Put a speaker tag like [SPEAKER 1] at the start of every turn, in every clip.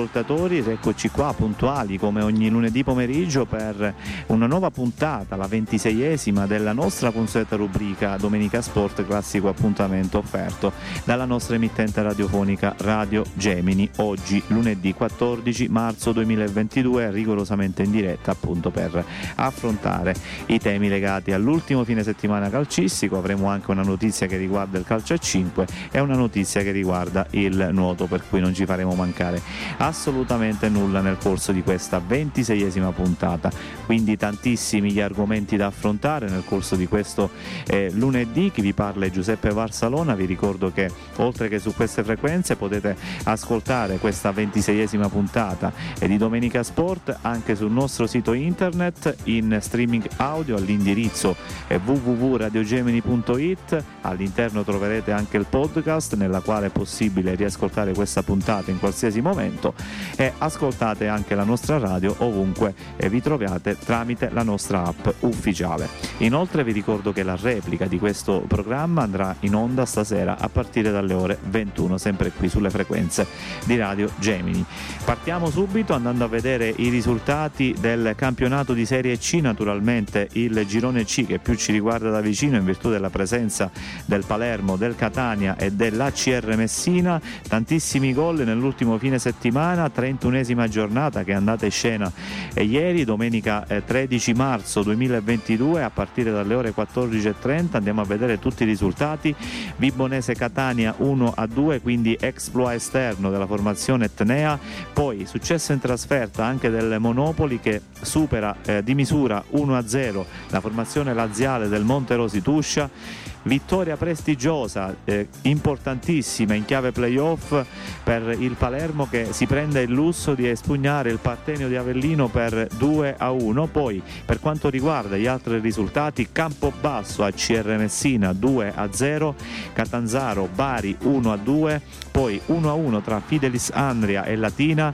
[SPEAKER 1] ascoltatori, eccoci qua puntuali come ogni lunedì pomeriggio per una nuova puntata, la ventiseiesima della nostra consueta rubrica Domenica Sport classico appuntamento offerto dalla nostra emittente radiofonica Radio Gemini, oggi lunedì 14 marzo 2022 rigorosamente in diretta appunto per affrontare i temi legati all'ultimo fine settimana calcistico, avremo anche una notizia che riguarda il calcio a 5 e una notizia che riguarda il nuoto per cui non ci faremo mancare assolutamente nulla nel corso di questa ventiseiesima puntata, quindi tantissimi gli argomenti da affrontare nel corso di questo eh, lunedì. Chi vi parla è Giuseppe Varsalona, vi ricordo che oltre che su queste frequenze potete ascoltare questa ventiseiesima puntata. Di Domenica Sport anche sul nostro sito internet in streaming audio all'indirizzo www.radiogemini.it, all'interno troverete anche il podcast nella quale è possibile riascoltare questa puntata in qualsiasi momento e ascoltate anche la nostra radio ovunque vi troviate tramite la nostra app ufficiale. Inoltre vi ricordo che la replica di questo programma andrà in onda stasera a partire dalle ore 21, sempre qui sulle frequenze di Radio Gemini. Partiamo subito andando a vedere i risultati del campionato di Serie C, naturalmente il girone C che più ci riguarda da vicino in virtù della presenza del Palermo, del Catania e dell'ACR Messina, tantissimi gol nell'ultimo fine settimana settimana, 31esima giornata che è andata in scena ieri, domenica 13 eh, marzo 2022, a partire dalle ore 14.30 andiamo a vedere tutti i risultati. Vibonese Catania 1 a 2, quindi exploit esterno della formazione Etnea, poi successo in trasferta anche del Monopoli che supera eh, di misura 1 a 0 la formazione laziale del Monterosi Tuscia vittoria prestigiosa, eh, importantissima in chiave playoff per il Palermo che si prende il lusso di espugnare il Partenio di Avellino per 2 a 1. Poi per quanto riguarda gli altri risultati, Campobasso a CR Messina 2 a 0, Catanzaro Bari 1 a 2, poi 1 a 1 tra Fidelis Andria e Latina,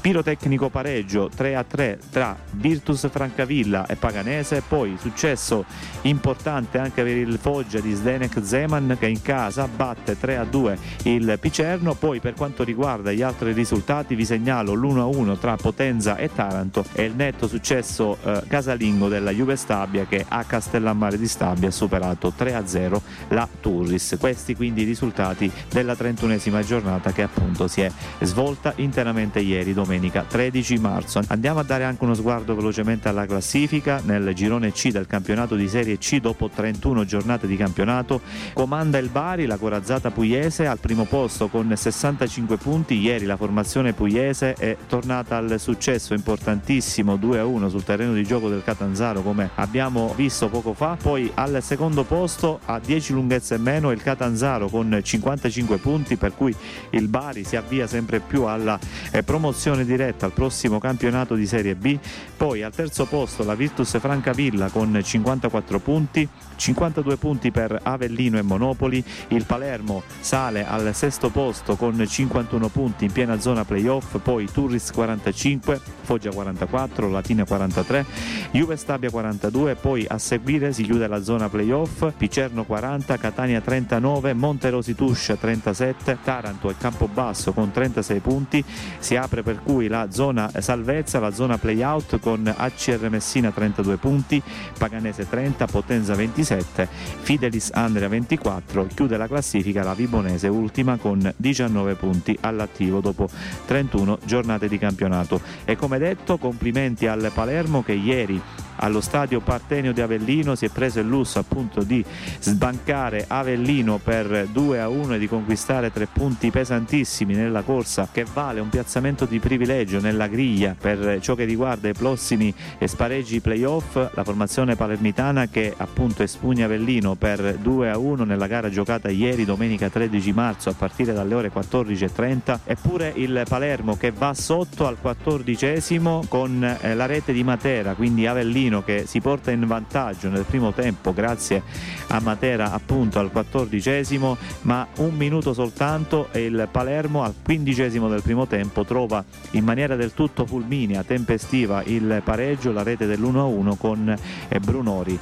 [SPEAKER 1] pirotecnico pareggio 3 a 3 tra Virtus Francavilla e Paganese, poi successo importante anche per il Foggia di Zdenek Zeman che in casa batte 3 a 2 il Picerno, poi per quanto riguarda gli altri risultati vi segnalo l'1 a 1 tra Potenza e Taranto e il netto successo eh, casalingo della Juve Stabia che a Castellammare di Stabia ha superato 3 a 0 la Turris. Questi quindi i risultati della 31esima giornata che appunto si è svolta interamente ieri domenica 13 marzo. Andiamo a dare anche uno sguardo velocemente alla classifica nel girone C del campionato di Serie C dopo 31 giornate di campionato. Comanda il Bari, la corazzata pugliese al primo posto con 65 punti. Ieri la formazione pugliese è tornata al successo importantissimo 2-1 sul terreno di gioco del Catanzaro come abbiamo visto poco fa. Poi al secondo posto a 10 lunghezze e meno il Catanzaro con 55 punti per cui il Bari si avvia sempre più alla eh, promozione diretta al prossimo campionato di Serie B. Poi al terzo posto la Virtus Francavilla con 54 punti, 52 punti per Avellino e Monopoli, il Palermo sale al sesto posto con 51 punti in piena zona playoff, poi Turris 45, Foggia 44, Latina 43, Juve Stabia 42, poi a seguire si chiude la zona playoff, Picerno 40, Catania 39, Monterosi Tuscia 37, Taranto e Campobasso con 36 punti, si apre per cui la zona salvezza, la zona playout con ACR Messina 32 punti, Paganese 30, Potenza 27, Fidelis Andrea 24, chiude la classifica la Vibonese ultima con 19 punti all'attivo dopo 31 giornate di campionato. E come detto complimenti al Palermo che ieri allo stadio Partenio di Avellino si è preso il lusso appunto di sbancare Avellino per 2 a 1 e di conquistare tre punti pesantissimi nella corsa che vale un piazzamento di privilegio nella griglia. Per ciò che riguarda i prossimi spareggi playoff la formazione palermitana che appunto espugna Avellino per 2 a 1 nella gara giocata ieri domenica 13 marzo a partire dalle ore 14.30 eppure il Palermo che va sotto al quattordicesimo con eh, la rete di Matera quindi Avellino Torino che si porta in vantaggio nel primo tempo grazie a Matera appunto al quattordicesimo ma un minuto soltanto intanto il Palermo al quindicesimo del primo tempo trova in maniera del tutto fulminea, tempestiva il pareggio, la rete dell'1-1 con eh, Brunori.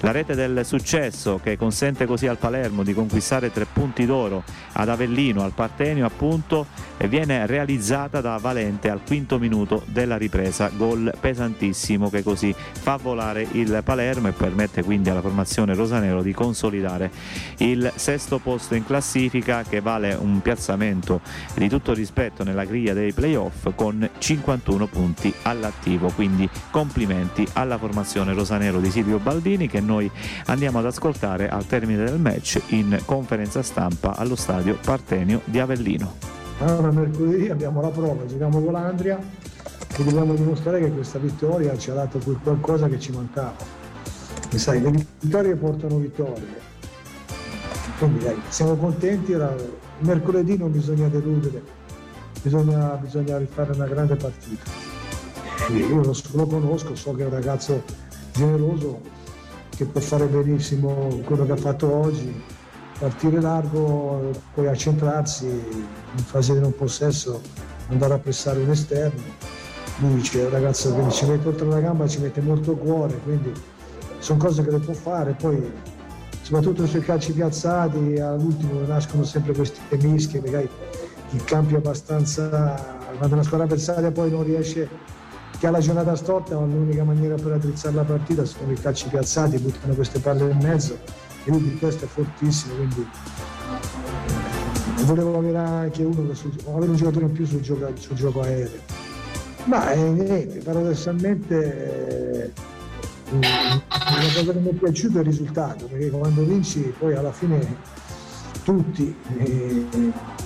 [SPEAKER 1] La rete del successo che consente così al Palermo di conquistare tre punti d'oro ad Avellino, al Partenio appunto, viene realizzata da Valente al quinto minuto della ripresa, gol pesantissimo che così fa volare il Palermo e permette quindi alla formazione rosanero di consolidare il sesto posto in classifica che vale un piazzamento di tutto rispetto nella griglia dei playoff con 51 punti all'attivo, quindi complimenti alla formazione rosanero di Silvio Baldini che noi andiamo ad ascoltare al termine del match in conferenza stampa allo stadio Partenio di Avellino.
[SPEAKER 2] Allora mercoledì abbiamo la prova, giochiamo con l'Andria e dobbiamo dimostrare che questa vittoria ci ha dato qualcosa che ci mancava. E sai, le vittorie portano vittorie. Quindi dai, siamo contenti, ora, mercoledì non bisogna deludere, bisogna, bisogna rifare una grande partita. Io lo, lo conosco, so che è un ragazzo generoso che può fare benissimo quello che ha fatto oggi, partire largo, poi accentrarsi in fase di non possesso, andare a pressare un esterno. Lui è un ragazzo che ci mette oltre la gamba, ci mette molto cuore, quindi sono cose che le può fare. Poi soprattutto sui calci piazzati, all'ultimo nascono sempre queste mischie, magari il cambio abbastanza quando una squadra avversaria poi non riesce che ha la giornata storta, ma l'unica maniera per attrezzare la partita sono i calci piazzati, buttano queste palle in mezzo e lui di testa è fortissimo, quindi volevo avere anche uno su, avere un giocatore in più sul gioco, sul gioco aereo. Ma eh, niente, paradossalmente eh, una cosa che mi è piaciuto è il risultato, perché quando vinci poi alla fine tutti eh,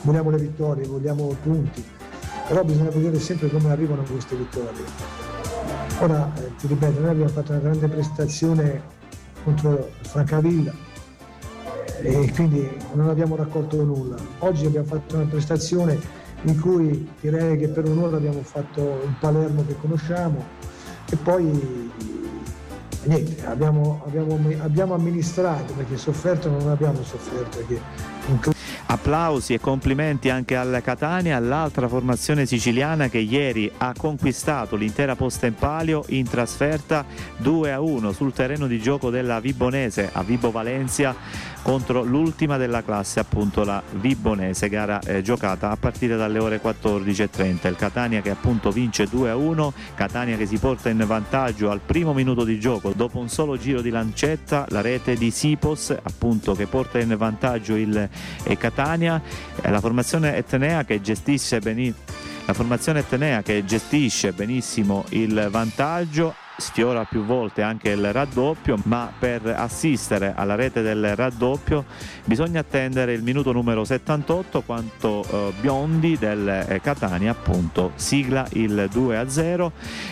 [SPEAKER 2] vogliamo le vittorie, vogliamo punti però bisogna vedere sempre come arrivano queste vittorie. Ora, eh, ti ripeto, noi abbiamo fatto una grande prestazione contro Francavilla e quindi non abbiamo raccolto nulla. Oggi abbiamo fatto una prestazione in cui direi che per un'ora abbiamo fatto il Palermo che conosciamo e poi niente, abbiamo, abbiamo, abbiamo amministrato perché sofferto non abbiamo sofferto. Perché
[SPEAKER 1] Applausi e complimenti anche al Catania, all'altra formazione siciliana che ieri ha conquistato l'intera posta in palio in trasferta 2 a 1 sul terreno di gioco della Vibonese a Vibo Valencia contro l'ultima della classe, appunto la Vibonese, gara eh, giocata a partire dalle ore 14.30. Il Catania che appunto vince 2-1, Catania che si porta in vantaggio al primo minuto di gioco dopo un solo giro di lancetta, la rete di Sipos appunto che porta in vantaggio il eh, Catania, eh, la formazione etnea che gestisce benissimo la formazione etnea che gestisce benissimo il vantaggio sfiora più volte anche il raddoppio, ma per assistere alla rete del raddoppio bisogna attendere il minuto numero 78 quanto eh, Biondi del eh, Catania appunto sigla il 2-0.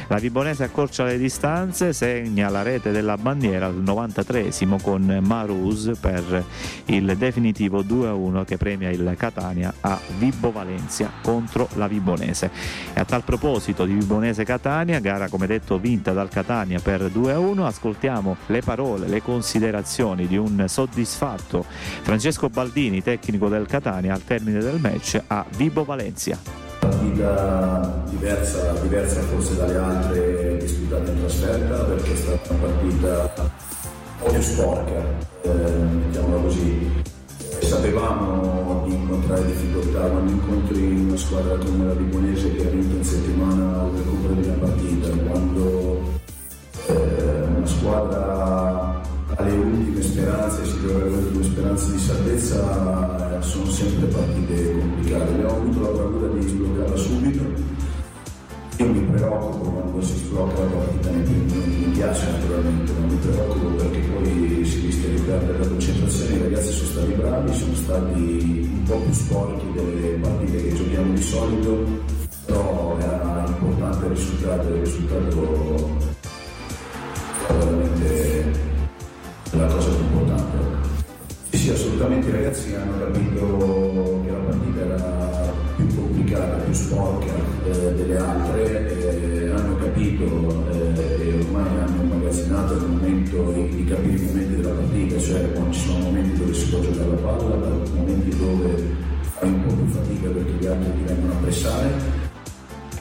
[SPEAKER 1] La Vibonese accorcia le distanze, segna la rete della bandiera al 93 con Marus per il definitivo 2-1 che premia il Catania a Vibo Valencia contro la Vibonese. E a tal proposito di Vibonese Catania, gara come detto vinta dal Catania per 2-1. Ascoltiamo le parole, le considerazioni di un soddisfatto Francesco Baldini, tecnico del Catania, al termine del match a Vibo Valencia.
[SPEAKER 3] Partita diversa, diversa forse dalle altre disputate in trasferta perché è stata una partita un po' più sporca, eh, mettiamola così. Sapevamo di incontrare difficoltà quando incontri una squadra come la Limonese che ha vinto in settimana il recupero di una partita, quando eh, squadra ha le ultime speranze, si avere le ultime speranze di salvezza, eh, sono sempre partite complicate. Abbiamo avuto la bravura di sbloccarla subito. Io mi preoccupo quando si sblocca la partita nei primi minuti, mi piace naturalmente, ma mi preoccupo perché poi si rischia di perdere la concentrazione. I ragazzi sono stati bravi, sono stati un po' più sporchi delle partite che giochiamo di solito, però era importante il risultato, il risultato veramente la cosa più importante. Sì, sì, assolutamente i ragazzi hanno capito che la partita era più complicata, più sporca eh, delle altre, eh, hanno capito eh, e ormai hanno immagazzinato il momento di, di, capire i momenti della partita, cioè quando ci sono momenti dove si può giocare la palla, momenti dove fai un po' più fatica perché gli altri ti vengono a pressare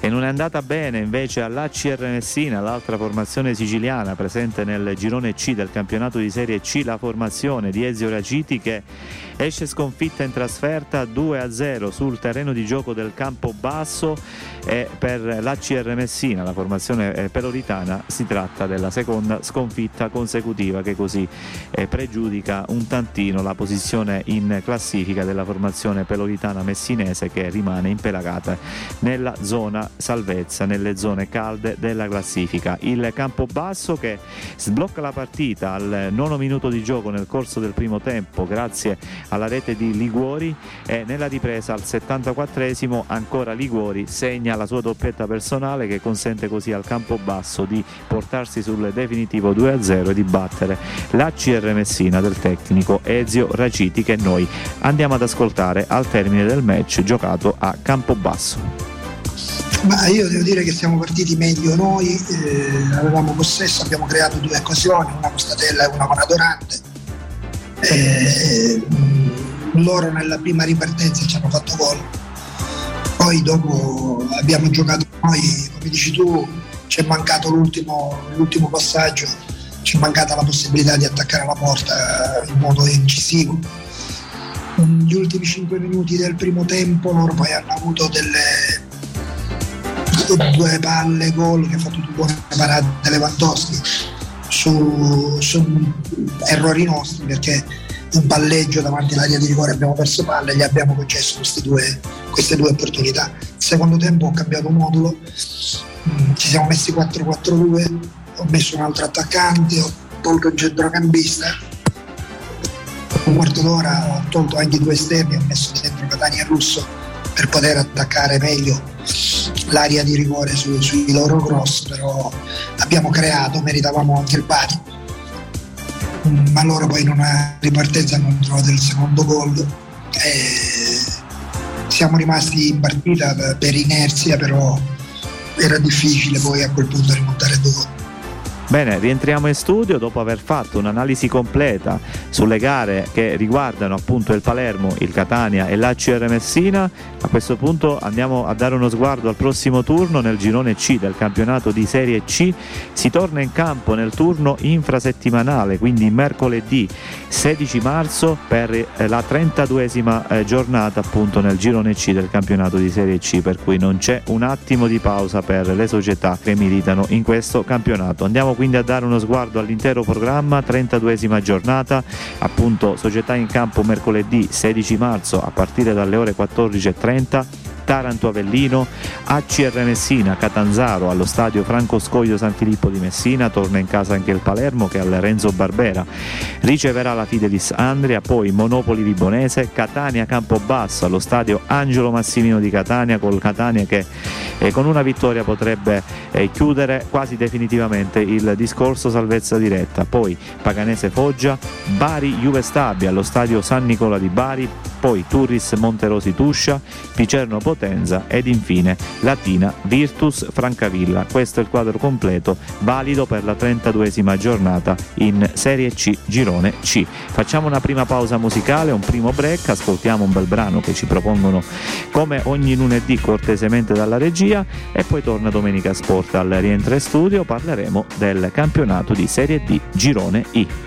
[SPEAKER 1] e non è andata bene invece all'ACR Messina, l'altra formazione siciliana presente nel girone C del campionato di Serie C, la formazione di Ezio Raciti che esce sconfitta in trasferta 2-0 sul terreno di gioco del campo basso e per l'ACR Messina, la formazione eh, peloritana, si tratta della seconda sconfitta consecutiva che così eh, pregiudica un tantino la posizione in classifica della formazione peloritana messinese che rimane impelagata nella zona salvezza, nelle zone calde della classifica. Il campo basso che sblocca la partita al nono minuto di gioco nel corso del primo tempo grazie alla rete di Liguori e nella ripresa al 74esimo ancora Liguori segna la sua doppietta personale che consente così al campo basso di portarsi sul definitivo 2-0 e di battere la CR Messina del tecnico Ezio Raciti che noi andiamo ad ascoltare al termine del match giocato a Campobasso.
[SPEAKER 4] Ma io devo dire che siamo partiti meglio noi, eh, avevamo possesso, abbiamo creato due occasioni, una con Statella e una con Adorante. Eh, loro nella prima ripartenza ci hanno fatto gol. Poi dopo abbiamo giocato noi, come dici tu, ci è mancato l'ultimo, l'ultimo passaggio, ci è mancata la possibilità di attaccare la porta in modo incisivo. Gli ultimi 5 minuti del primo tempo loro poi hanno avuto delle, due palle gol che ha fatto due parate Lewandowski su, su errori nostri perché in palleggio davanti all'area di rigore abbiamo perso palle e gli abbiamo concesso queste due, queste due opportunità. Il secondo tempo ho cambiato modulo, mm, ci siamo messi 4-4-2, ho messo un altro attaccante, ho tolto il centrocampista, un quarto d'ora ho tolto anche due esterni, ho messo dentro Catania e Russo per poter attaccare meglio l'area di rigore su, sui loro cross, però abbiamo creato, meritavamo anche il pari. Ma loro poi in una ripartenza hanno trovato il secondo gol. Siamo rimasti in partita per inerzia però era difficile poi a quel punto rimontare due
[SPEAKER 1] Bene, rientriamo in studio dopo aver fatto un'analisi completa sulle gare che riguardano appunto il Palermo, il Catania e l'ACR Messina. A questo punto andiamo a dare uno sguardo al prossimo turno nel girone C del campionato di Serie C. Si torna in campo nel turno infrasettimanale, quindi mercoledì 16 marzo per eh, la 32esima eh, giornata appunto nel girone C del campionato di Serie C, per cui non c'è un attimo di pausa per le società che militano in questo campionato. Andiamo quindi a dare uno sguardo all'intero programma, 32esima giornata, appunto società in campo mercoledì 16 marzo a partire dalle ore 14.30 Taranto Avellino, ACR Messina, Catanzaro allo stadio Franco Scoglio San Filippo di Messina, torna in casa anche il Palermo che al Renzo Barbera. Riceverà la Fidelis Andria, poi Monopoli Vibonese, Catania Campobasso allo stadio Angelo Massimino di Catania col Catania che eh, con una vittoria potrebbe eh, chiudere quasi definitivamente il discorso salvezza diretta, poi Paganese Foggia, Bari Juve Stabia allo stadio San Nicola di Bari, poi Turris Monterosi Tuscia, Picerno Potenza ed infine Latina Virtus Francavilla. Questo è il quadro completo valido per la 32esima giornata in Serie C Girone C. Facciamo una prima pausa musicale, un primo break, ascoltiamo un bel brano che ci propongono come ogni lunedì cortesemente dalla regia e poi torna domenica sport al rientro in studio, parleremo del campionato di Serie D Girone I.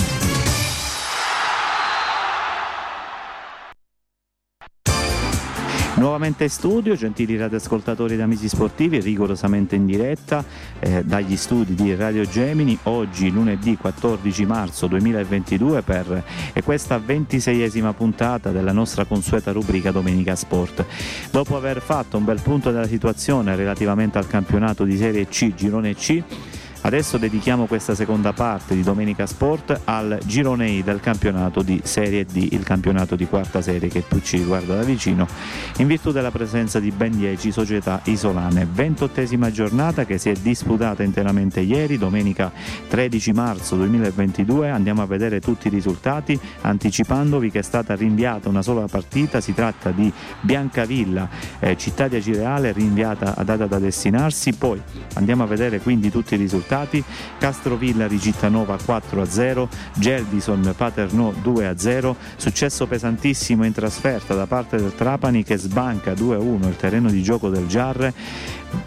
[SPEAKER 1] Nuovamente in studio, gentili radioascoltatori ed amici sportivi, rigorosamente in diretta eh, dagli studi di Radio Gemini, oggi lunedì 14 marzo 2022 per eh, questa ventiseiesima puntata della nostra consueta rubrica Domenica Sport. Dopo aver fatto un bel punto della situazione relativamente al campionato di Serie C, Girone C, Adesso dedichiamo questa seconda parte di Domenica Sport al girone I del campionato di Serie D, il campionato di quarta serie che più ci riguarda da vicino, in virtù della presenza di ben 10 società isolane. Ventottesima giornata che si è disputata interamente ieri, domenica 13 marzo 2022. Andiamo a vedere tutti i risultati, anticipandovi che è stata rinviata una sola partita, si tratta di Biancavilla, eh, città di Agireale, rinviata a data da destinarsi. Poi andiamo a vedere quindi tutti i risultati risultati. Castrovillari Gittanova 4-0, Geldison Paternò 2-0, successo pesantissimo in trasferta da parte del Trapani che sbanca 2-1 il terreno di gioco del Giarre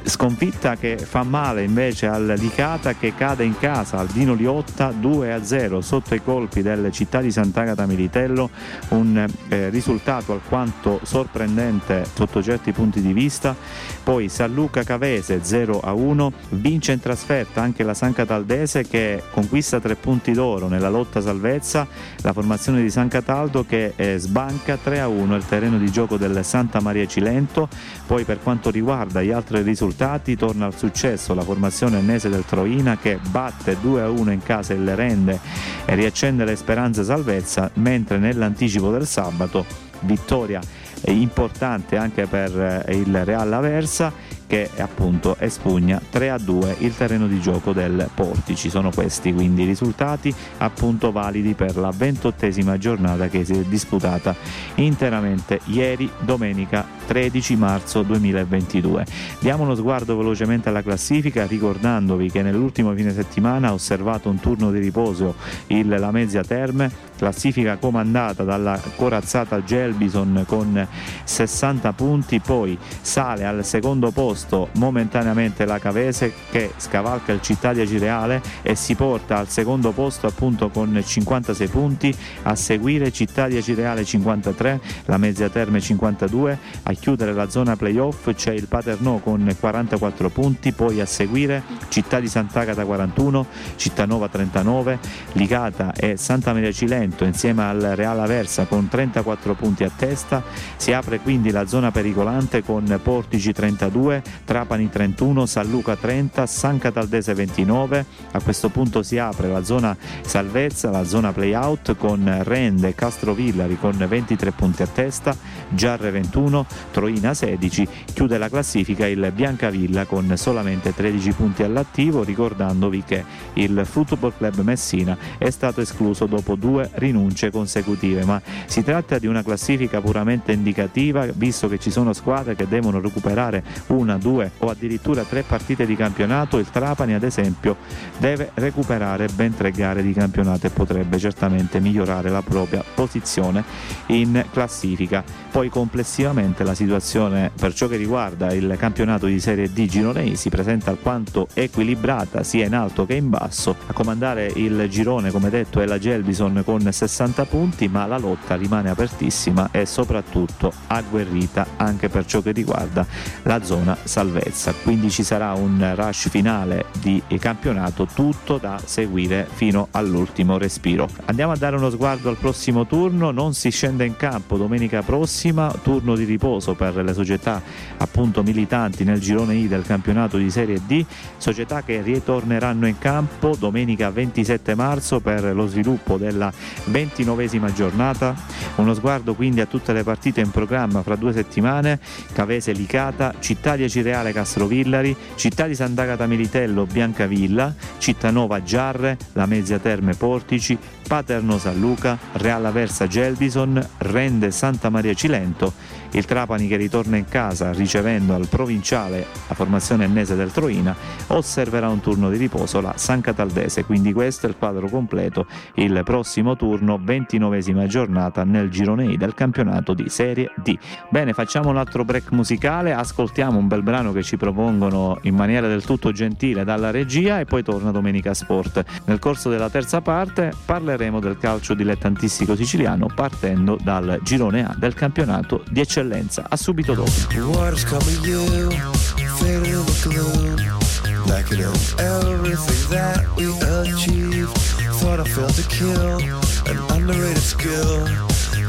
[SPEAKER 1] sconfitta che fa male invece al Licata che cade in casa. Al Dino Liotta 2-0 sotto i colpi delle città di Sant'Agata Militello. Un eh, risultato alquanto sorprendente sotto certi punti di vista. Poi San Luca Cavese 0-1 vince in trasferta anche la San Cataldese che conquista tre punti d'oro nella lotta salvezza. La formazione di San Cataldo che eh, sbanca 3-1 il terreno di gioco del Santa Maria Cilento. Poi per quanto riguarda gli altri risultati risultati torna al successo la formazione ennese del Troina che batte 2-1 in casa il Rende e riaccende le speranze salvezza, mentre nell'anticipo del sabato vittoria importante anche per eh, il Real Aversa che appunto espugna 3 a 2 il terreno di gioco del Portici. Sono questi quindi i risultati appunto validi per la ventottesima giornata che si è disputata interamente ieri domenica 13 marzo 2022. Diamo uno sguardo velocemente alla classifica ricordandovi che nell'ultimo fine settimana ha osservato un turno di riposo il Lamezia Terme, classifica comandata dalla corazzata Gelbison con 60 punti, poi sale al secondo posto momentaneamente la Cavese che scavalca il Città di Agireale e si porta al secondo posto appunto con 56 punti, a seguire Città di Agireale 53, la Mezzia Terme 52, a chiudere la zona playoff c'è il Paternò con 44 punti, poi a seguire Città di Sant'Agata 41, Cittanova 39, Licata e Santa Maria Cilento insieme al Real Aversa con 34 punti a testa, si apre quindi la zona pericolante con Portici 32, Trapani 31, San Luca 30, San Cataldese 29, a questo punto si apre la zona salvezza, la zona playout con Rende e Castrovillari con 23 punti a testa, Giarre 21, Troina 16, chiude la classifica il Biancavilla con solamente 13 punti all'attivo, ricordandovi che il Football Club Messina è stato escluso dopo due rinunce consecutive, ma si tratta di una classifica puramente indicativa, visto che ci sono squadre che devono recuperare una, due o addirittura tre partite di campionato, il Trapani ad esempio deve recuperare ben tre gare di campionato e potrebbe certamente migliorare la propria posizione in classifica. Poi complessivamente la situazione per ciò che riguarda il campionato di Serie D Gironei si presenta alquanto equilibrata sia in alto che in basso. A comandare il girone, come detto, è la Gelbison con 60 punti, ma la lotta rimane apertissima e soprattutto agguerrita anche per ciò che riguarda la zona salvezza, quindi ci sarà un rush finale di campionato tutto da seguire fino all'ultimo respiro. Andiamo a dare uno sguardo al prossimo turno, non si scende in campo domenica prossima, turno di riposo per le società appunto militanti nel girone I del campionato di Serie D, società che ritorneranno in campo domenica 27 marzo per lo sviluppo della 29esima giornata. Uno sguardo quindi a tutte le partite in programma fra due settimane, Cavese Licata, Città 10 Cireale Castrovillari, Città di Sant'Agata Militello Biancavilla, Cittanova Giarre, La Mezzia Terme Portici, Paterno San Luca, Reala Versa Gelbison, Rende Santa Maria Cilento il Trapani che ritorna in casa ricevendo al provinciale la formazione ennese del Troina osserverà un turno di riposo la San Cataldese, quindi questo è il quadro completo, il prossimo turno, 29esima giornata nel girone I del campionato di Serie D. Bene, facciamo un altro break musicale, ascoltiamo un bel brano che ci propongono in maniera del tutto gentile dalla regia e poi torna Domenica Sport. Nel corso della terza parte parleremo del calcio dilettantistico siciliano partendo dal girone A del campionato di eccellenza. A subito dopo.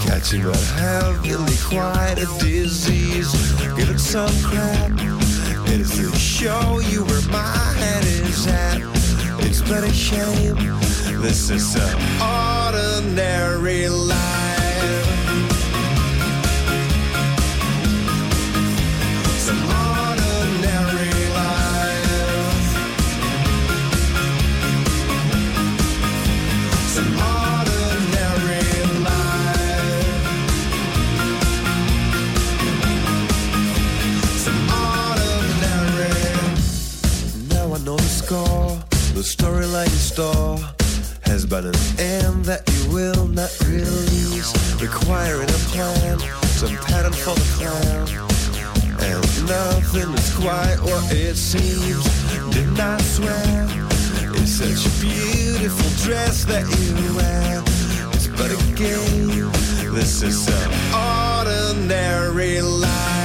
[SPEAKER 5] Catching what heavily quite a disease. Give it some crap. It is to show you where my head is at. It's but a shame. This is an ordinary life. Storyline in store has but an end that you will not release, requiring a plan, some pattern for the clown. And nothing is quite what it seems. Did not swear. It's such a beautiful dress that you wear. It's but a game. This is an ordinary life.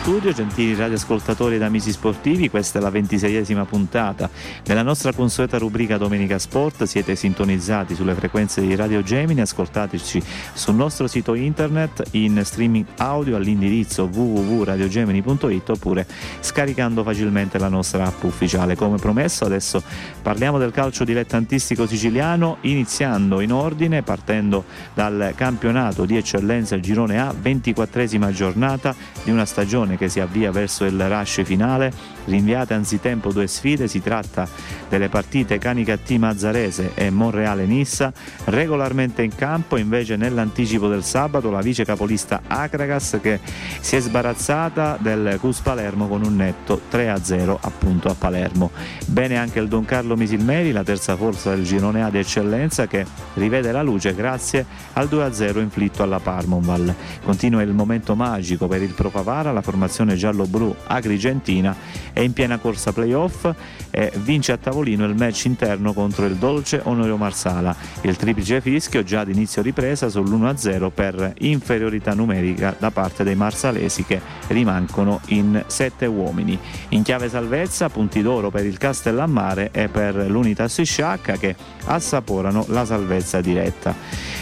[SPEAKER 1] Studio, gentili radioascoltatori ed amici sportivi, questa è la ventiseiesima puntata. Nella nostra consueta rubrica Domenica Sport siete sintonizzati sulle frequenze di Radio Gemini, ascoltateci sul nostro sito internet in streaming audio all'indirizzo www.radiogemini.it oppure scaricando facilmente la nostra app ufficiale. Come promesso adesso parliamo del calcio dilettantistico siciliano iniziando in ordine partendo dal campionato di eccellenza girone A, 24esima giornata di una stagione che si avvia verso il rush finale, rinviate anzitempo due sfide, si tratta delle partite Canicattì Mazzarese e Monreale Nissa, regolarmente in campo invece nell'anticipo del sabato la vice capolista Acragas che si è sbarazzata del Cus Palermo con un netto 3-0 appunto a Palermo. Bene anche il Don Carlo Misilmeri, la terza forza del girone A di eccellenza che rivede la luce grazie al 2-0 inflitto alla Parmonval. Continua il momento magico per il Pro Favara, la formazione giallo-blu agrigentina è in piena corsa playoff e vince a tavolino il match interno contro il Dolce Onorio Marsala. Il triplice fischio già ad inizio ripresa sull'1-0 per inferiorità numerica da parte dei marsalesi che rimangono in sette uomini. In chiave salvezza, punti d'oro per il Castellammare e per l'Unitas Sciacca che assaporano la salvezza diretta.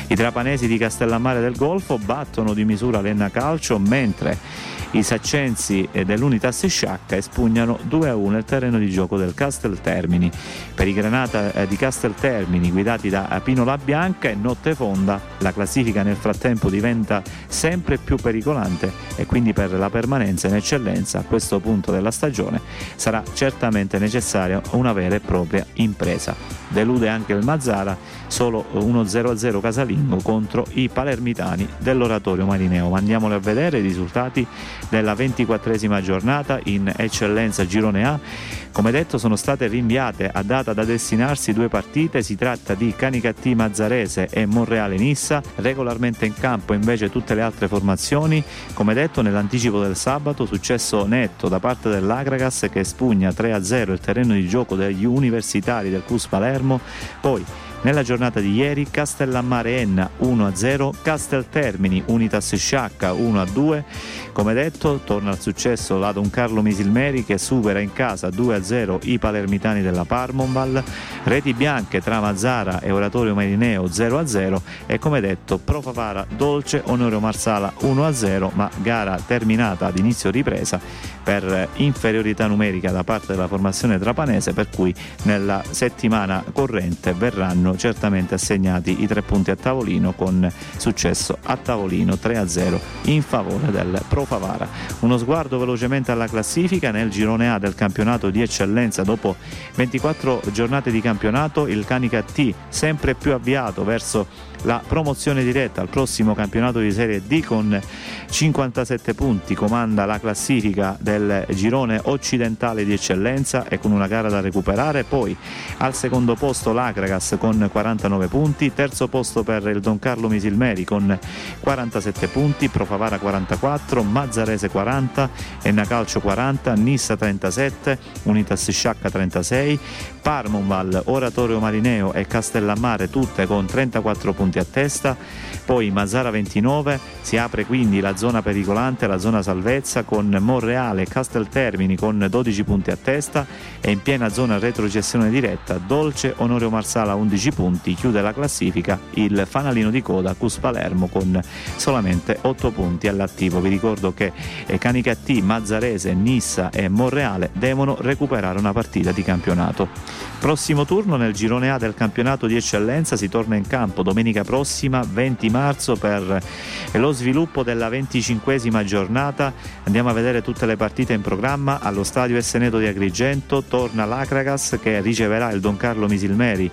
[SPEAKER 1] I trapanesi di Castellammare del Golfo battono di misura l'Enna Calcio mentre i saccensi dell'Unitas Sciacca espugnano 2-1 il terreno di gioco del Castel Termini. Per i Granata eh, di Castel Termini guidati da Pino La Bianca e notte fonda la classifica nel frattempo diventa sempre più pericolante e quindi per la permanenza in eccellenza a questo punto della stagione sarà certamente necessaria una vera e propria impresa. Delude anche il Mazzara, solo 1-0-0 casalingo contro i palermitani dell'oratorio marineo. Ma andiamoli a vedere i risultati della 24esima giornata in eccellenza girone A. Come detto sono state rinviate a data da destinarsi due partite, si tratta di Canicattì Mazzarese e Monreale Nissa, regolarmente in campo invece tutte le altre formazioni. Come detto nell'anticipo del sabato successo netto da parte dell'Agragas che espugna 3-0 il terreno di gioco degli universitari del Cus Palermo, poi Nella giornata di ieri Castellammare Enna 1-0, Casteltermini Unitas Sciacca 1-2. Come detto, torna al successo la Don Carlo Misilmeri che supera in casa 2-0 i palermitani della Parmonval, reti bianche tra Mazzara e Oratorio Marineo 0-0 e come detto Pro Favara Dolce Onorio Marsala 1-0, ma gara terminata ad inizio ripresa per inferiorità numerica da parte della formazione trapanese per cui nella settimana corrente verranno certamente assegnati i tre punti a tavolino con successo a tavolino 3-0 in favore del Pro Favara. Uno sguardo velocemente alla classifica. Nel girone A del campionato di eccellenza dopo 24 giornate di campionato il Canica T sempre più avviato verso la promozione diretta al prossimo campionato di Serie D con 57 punti, comanda la classifica del girone occidentale di eccellenza e con una gara da recuperare, poi al secondo posto l'Acragas con 49 punti, terzo posto per il Don Carlo Misilmeri con 47 punti, Profavara 44, Mazzarese 40, Enna Calcio 40, Nissa 37, Unitas Sciacca 36, Parmonval, Oratorio Marineo e Castellammare tutte con 34 punti a testa, poi Mazzara 29, si apre quindi la zona pericolante, la zona salvezza con Monreale e Casteltermini con 12 punti a testa e in piena zona retrocessione diretta Dolce Onorio Marsala 11 punti, chiude la classifica il fanalino di coda Cus Palermo con solamente 8 punti all'attivo. Vi ricordo che Canicatti, Mazzarese, Nissa e Monreale devono recuperare una partita di campionato. Prossimo turno nel girone A del campionato di eccellenza si torna in campo domenica prossima 20 marzo per lo sviluppo della 25esima giornata. Andiamo a vedere tutte le partite in programma allo stadio Esseneto di Agrigento. Torna l'Acragas che riceverà il Don Carlo Misilmeri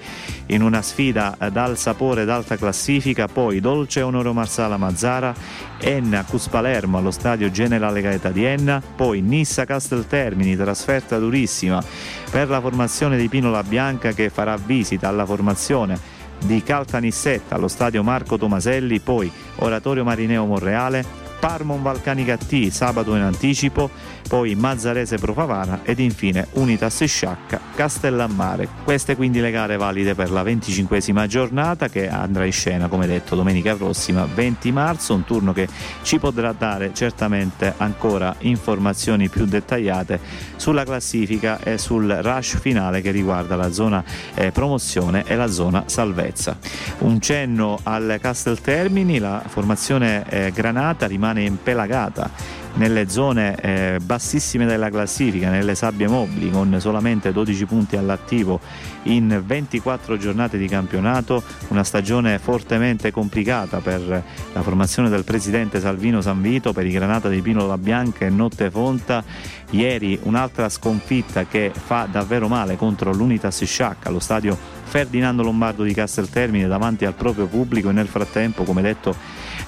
[SPEAKER 1] in una sfida dal sapore d'alta classifica, poi Dolce Onoro Marsala Mazzara, Enna Cus Palermo allo stadio Generale Gaeta di Enna, poi Nissa Casteltermini, trasferta durissima per la formazione di Pino La Bianca che farà visita alla formazione di Caltanissetta allo stadio Marco Tomaselli, poi Oratorio Marineo Monreale, Parmon Valcanica T sabato in anticipo, poi Mazzarese Profavara ed infine Unitas Sciacca Castellammare. Queste quindi le gare valide per la 25esima giornata che andrà in scena come detto domenica prossima 20 marzo, un turno che ci potrà dare certamente ancora informazioni più dettagliate sulla classifica e sul rush finale che riguarda la zona eh, promozione e la zona salvezza. Un cenno al Castel Termini, la formazione eh, granata rimane rimane impelagata nelle zone eh, bassissime della classifica, nelle sabbie mobili, con solamente 12 punti all'attivo in 24 giornate di campionato, una stagione fortemente complicata per la formazione del presidente Salvino Sanvito, per i Granata di Pino La Bianca e Notte Fonta. Ieri un'altra sconfitta che fa davvero male contro l'Unitas Sciacca allo stadio Ferdinando Lombardo di Casteltermine davanti al proprio pubblico e nel frattempo, come detto,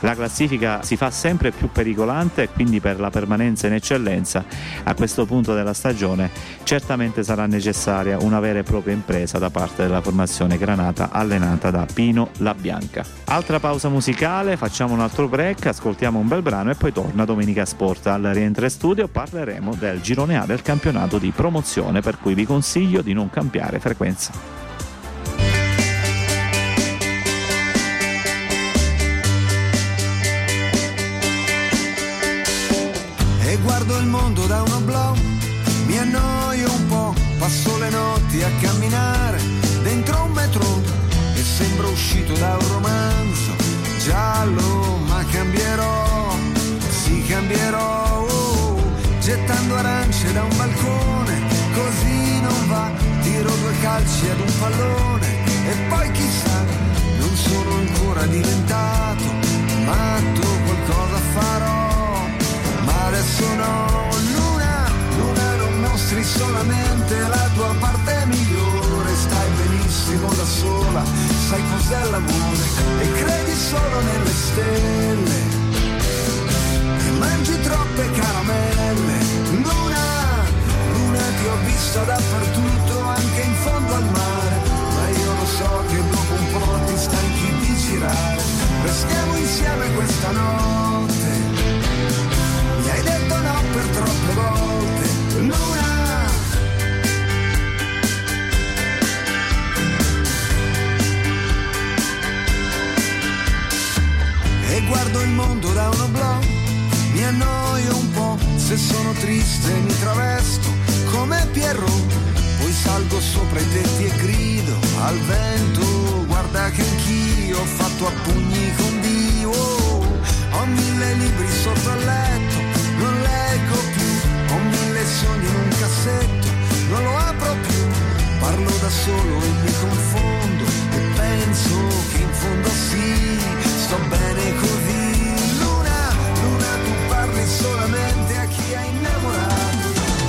[SPEAKER 1] la classifica si fa sempre più pericolante e quindi per la permanenza in eccellenza a questo punto della stagione certamente sarà necessaria una vera e propria impresa da parte della formazione granata allenata da Pino La Bianca. Altra pausa musicale, facciamo un altro break, ascoltiamo un bel brano e poi torna Domenica Sport al rientro studio parleremo del girone A del campionato di promozione per cui vi consiglio di non cambiare frequenza.
[SPEAKER 5] Guardo il mondo da un oblò, mi annoio un po', passo le notti a camminare dentro un metro e sembro uscito da un romanzo giallo, ma cambierò, sì cambierò, oh, gettando arance da un balcone, così non va, tiro due calci ad un pallone e poi passa dappertutto, anche in fondo al mare, ma io lo so che dopo un po' ti stanchi di girare. Restiamo insieme questa notte, mi hai detto no per troppe volte, Luna. E guardo il mondo da uno blog, mi annoio un po', se sono triste mi travesto come Pierro, poi salgo sopra i tetti e grido al vento, guarda che anch'io ho fatto a pugni con Dio, ho mille libri sotto il letto, non leggo più, ho mille sogni in un cassetto, non lo apro più, parlo da solo e mi confondo e penso che in fondo sì, sto bene così. Luna, Luna, tu parli solamente a.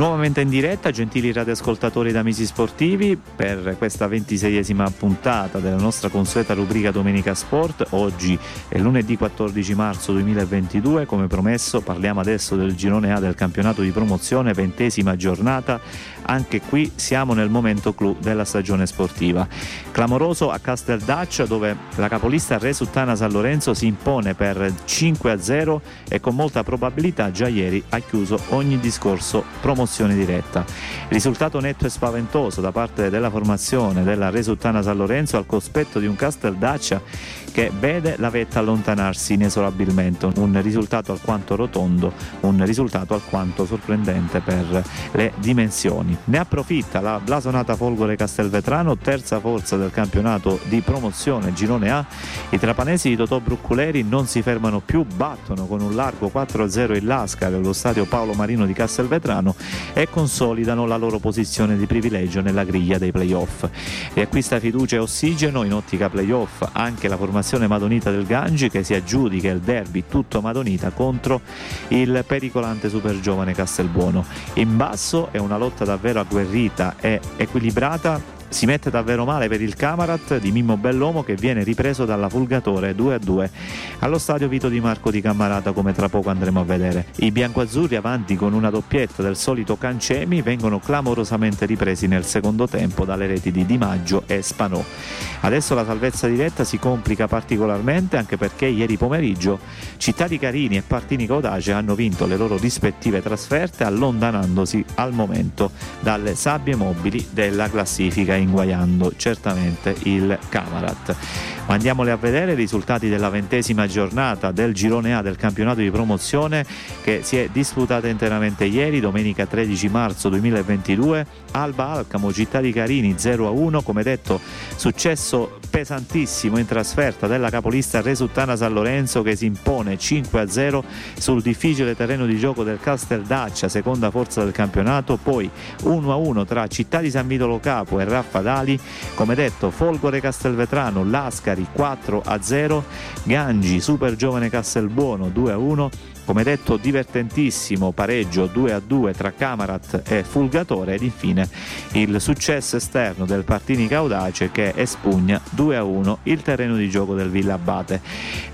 [SPEAKER 1] Nuovamente in diretta, gentili radioascoltatori ed amici sportivi, per questa ventiseiesima puntata della nostra consueta rubrica Domenica Sport. Oggi è lunedì 14 marzo 2022, come promesso parliamo adesso del girone A del campionato di promozione, ventesima giornata. Anche qui siamo nel momento clou della stagione sportiva. Clamoroso a Casteldaccia dove la capolista Resuttana San Lorenzo si impone per 5 a 0 e con molta probabilità già ieri ha chiuso ogni discorso promozione diretta. Risultato netto e spaventoso da parte della formazione della Resuttana San Lorenzo al cospetto di un Casteldaccia che vede la vetta allontanarsi inesorabilmente, un risultato alquanto rotondo, un risultato alquanto sorprendente per le dimensioni. Ne approfitta la blasonata Folgore Castelvetrano, terza forza del campionato di promozione Girone A. I trapanesi di Totò Brucculeri non si fermano più, battono con un largo 4-0 il Lascar allo stadio Paolo Marino di Castelvetrano e consolidano la loro posizione di privilegio nella griglia dei playoff. Riacquista fiducia e ossigeno in ottica playoff anche la formazione madonita del Gangi che si aggiudica il derby tutto madonita contro il pericolante super giovane Castelbuono. In basso è una lotta davvero agguerrita e equilibrata si mette davvero male per il Camarat di Mimmo Bellomo che viene ripreso dalla Fulgatore 2 a 2 allo stadio Vito di Marco di Cammarata come tra poco andremo a vedere. I biancoazzurri avanti con una doppietta del solito Cancemi vengono clamorosamente ripresi nel secondo tempo dalle reti di Di Maggio e Spanò. Adesso la salvezza diretta si complica particolarmente anche perché ieri pomeriggio Città di Carini e Partini Caudace hanno vinto le loro rispettive trasferte allontanandosi al momento dalle sabbie mobili della classifica inguaiando certamente il Camarat. Ma andiamole a vedere i risultati della ventesima giornata del girone A del campionato di promozione che si è disputata interamente ieri, domenica 13 marzo 2022. Alba Alcamo, Città di Carini 0 a 1, come detto, successo pesantissimo in trasferta della capolista Resuttana San Lorenzo che si impone 5 a 0 sul difficile terreno di gioco del Casteldaccia, seconda forza del campionato, poi 1 a 1 tra Città di San Vitolo Capo e Raffa Dali, come detto Folgore Castelvetrano, Lascari 4 a 0, Gangi Super Giovane Castelbuono 2 a 1, come detto divertentissimo pareggio 2 a 2 tra Camarat e Fulgatore ed infine il successo esterno del Partini Caudace che espugna 2 a 1 il terreno di gioco del Villa Abate.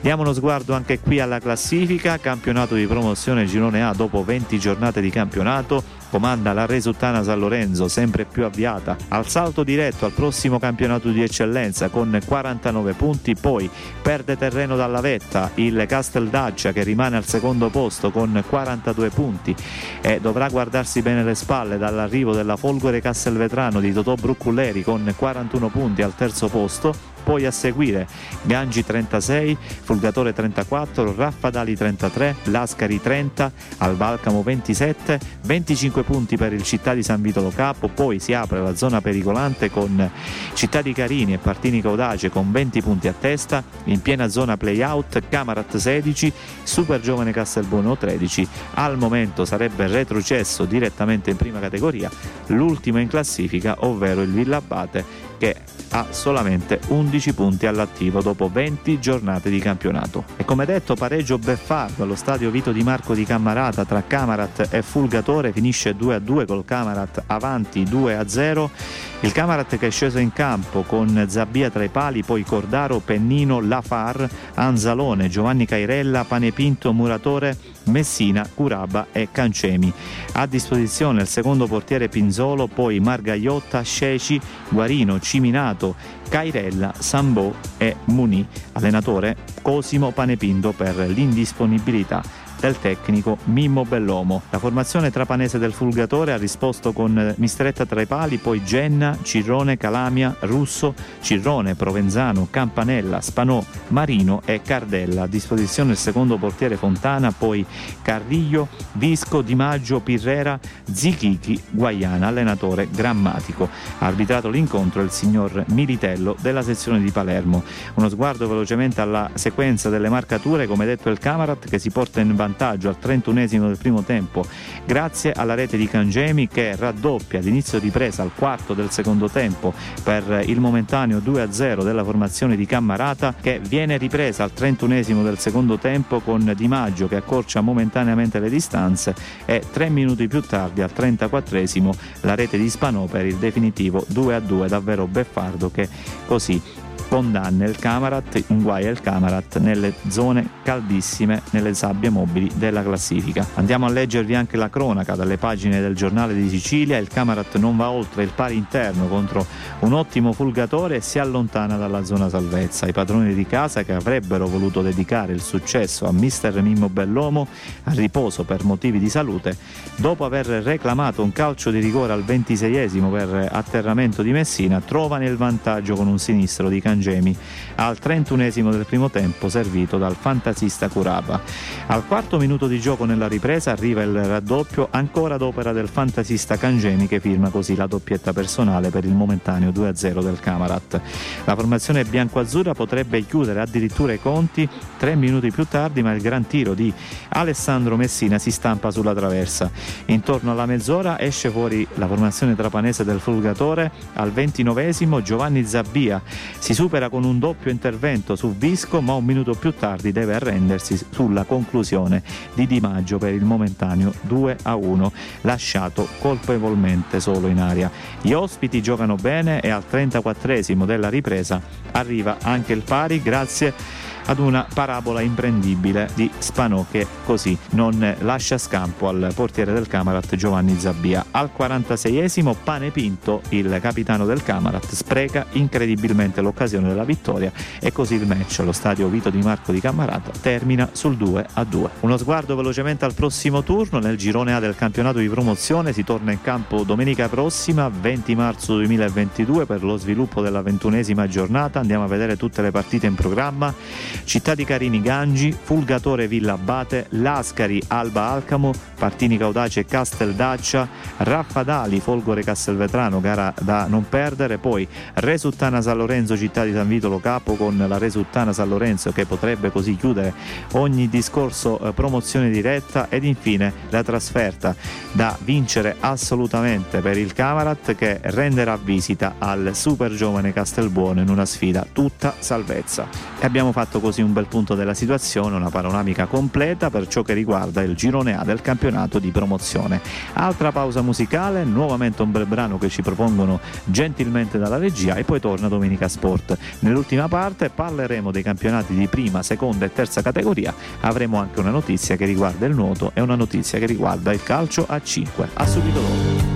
[SPEAKER 1] Diamo uno sguardo anche qui alla classifica, campionato di promozione Girone A dopo 20 giornate di campionato comanda la Resuttana San Lorenzo, sempre più avviata. Al salto diretto al prossimo campionato di eccellenza con 49 punti, poi perde terreno dalla vetta. Il Casteldaccia che rimane al secondo posto con 42 punti. E dovrà guardarsi bene le spalle dall'arrivo della Folgore Castelvetrano di Totò Brucculleri con 41 punti al terzo posto poi a seguire Gangi 36, Fulgatore 34, Raffadali 33, Lascari 30, Albalcamo 27, 25 punti per il Città di San Vitolo Capo, poi si apre la zona pericolante con Città di Carini e Partini Caudace con 20 punti a testa, in piena zona play-out Camarat 16, Super Giovane Castelbuono 13, al momento sarebbe retrocesso direttamente in prima categoria, l'ultimo in classifica ovvero il Villabate che ha solamente 11 punti all'attivo dopo 20 giornate di campionato. E come detto pareggio beffardo allo stadio Vito di Marco di Cammarata tra Camarat e Fulgatore finisce 2-2 col Camarat avanti 2-0. Il Camarat che è sceso in campo con Zabbia tra i pali, poi Cordaro, Pennino, Lafar, Anzalone, Giovanni Cairella, Panepinto, Muratore, Messina, Curaba e Cancemi. A disposizione il secondo portiere Pinzolo, poi Margagliotta, Sceci, Guarino, Ciminato, Cairella, Sambò e Muni. Allenatore Cosimo Panepinto per l'indisponibilità del tecnico Mimmo Bellomo. La formazione trapanese del Fulgatore ha risposto con Mistretta tra i pali, poi Genna, Cirrone, Calamia, Russo, Cirrone, Provenzano, Campanella, Spanò, Marino e Cardella. A disposizione il secondo portiere Fontana, poi Carriglio, Visco, Di Maggio, Pirrera, Zichichi, Guaiana, allenatore grammatico. Ha arbitrato l'incontro il signor Militello della sezione di Palermo. Uno sguardo velocemente alla sequenza delle marcature, come detto il Camarat che si porta in vantaggio al 31esimo del primo tempo grazie alla rete di Cangemi che raddoppia all'inizio di presa al quarto del secondo tempo per il momentaneo 2-0 della formazione di Cammarata che viene ripresa al 31esimo del secondo tempo con Di Maggio che accorcia momentaneamente le distanze e tre minuti più tardi al 34esimo la rete di Spanò per il definitivo 2-2 davvero beffardo che così condanna il Camarat, inguaia il Camarat nelle zone caldissime, nelle sabbie mobili della classifica. Andiamo a leggervi anche la cronaca dalle pagine del giornale di Sicilia, il Camarat non va oltre il pari interno contro un ottimo fulgatore e si allontana dalla zona salvezza. I padroni di casa che avrebbero voluto dedicare il successo a mister Mimmo Bellomo a riposo per motivi di salute, dopo aver reclamato un calcio di rigore al 26esimo per atterramento di Messina, trovano il vantaggio con un sinistro di Cancello Frangemi al 31 del primo tempo servito dal fantasista Curava. Al quarto minuto di gioco nella ripresa arriva il raddoppio ancora ad opera del fantasista Cangemi che firma così la doppietta personale per il momentaneo 2-0 del Camarat. La formazione bianco-azzurra potrebbe chiudere addirittura i conti tre minuti più tardi ma il gran tiro di Alessandro Messina si stampa sulla traversa. Intorno alla mezz'ora esce fuori la formazione trapanese del Fulgatore al 29 Giovanni Zabbia si supera con un doppio intervento su Visco, ma un minuto più tardi deve arrendersi sulla conclusione di Di Maggio per il momentaneo 2 a 1, lasciato colpevolmente solo in aria. Gli ospiti giocano bene e al 34 della ripresa arriva anche il pari grazie ad una parabola imprendibile di Spanò che così non lascia scampo al portiere del Camarat Giovanni Zabbia. Al 46esimo Pane Pinto, il capitano del Camarat, spreca incredibilmente l'occasione della vittoria e così il match allo stadio Vito Di Marco di Camarata termina sul 2 a 2. Uno sguardo velocemente al prossimo turno nel girone A del campionato di promozione si torna in campo domenica prossima 20 marzo 2022 per lo sviluppo della ventunesima giornata andiamo a vedere tutte le partite in programma Città di Carini Gangi, Fulgatore Villa Abate, Lascari Alba Alcamo, Partini Caudace Casteldaccia, Raffadali Folgore Castelvetrano, gara da non perdere, poi Resuttana San Lorenzo Città di San Vito Lo Capo con la Resuttana San Lorenzo che potrebbe così chiudere ogni discorso eh, promozione diretta ed infine la trasferta da vincere assolutamente per il Camarat che renderà visita al super giovane Castelbuono in una sfida tutta salvezza. E abbiamo fatto così un bel punto della situazione, una panoramica completa per ciò che riguarda il girone A del campionato di promozione. Altra pausa musicale, nuovamente un bel brano che ci propongono gentilmente dalla regia e poi torna Domenica Sport. Nell'ultima parte parleremo dei campionati di prima, seconda e terza categoria, avremo anche una notizia che riguarda il nuoto e una notizia che riguarda il calcio a 5. A subito dopo.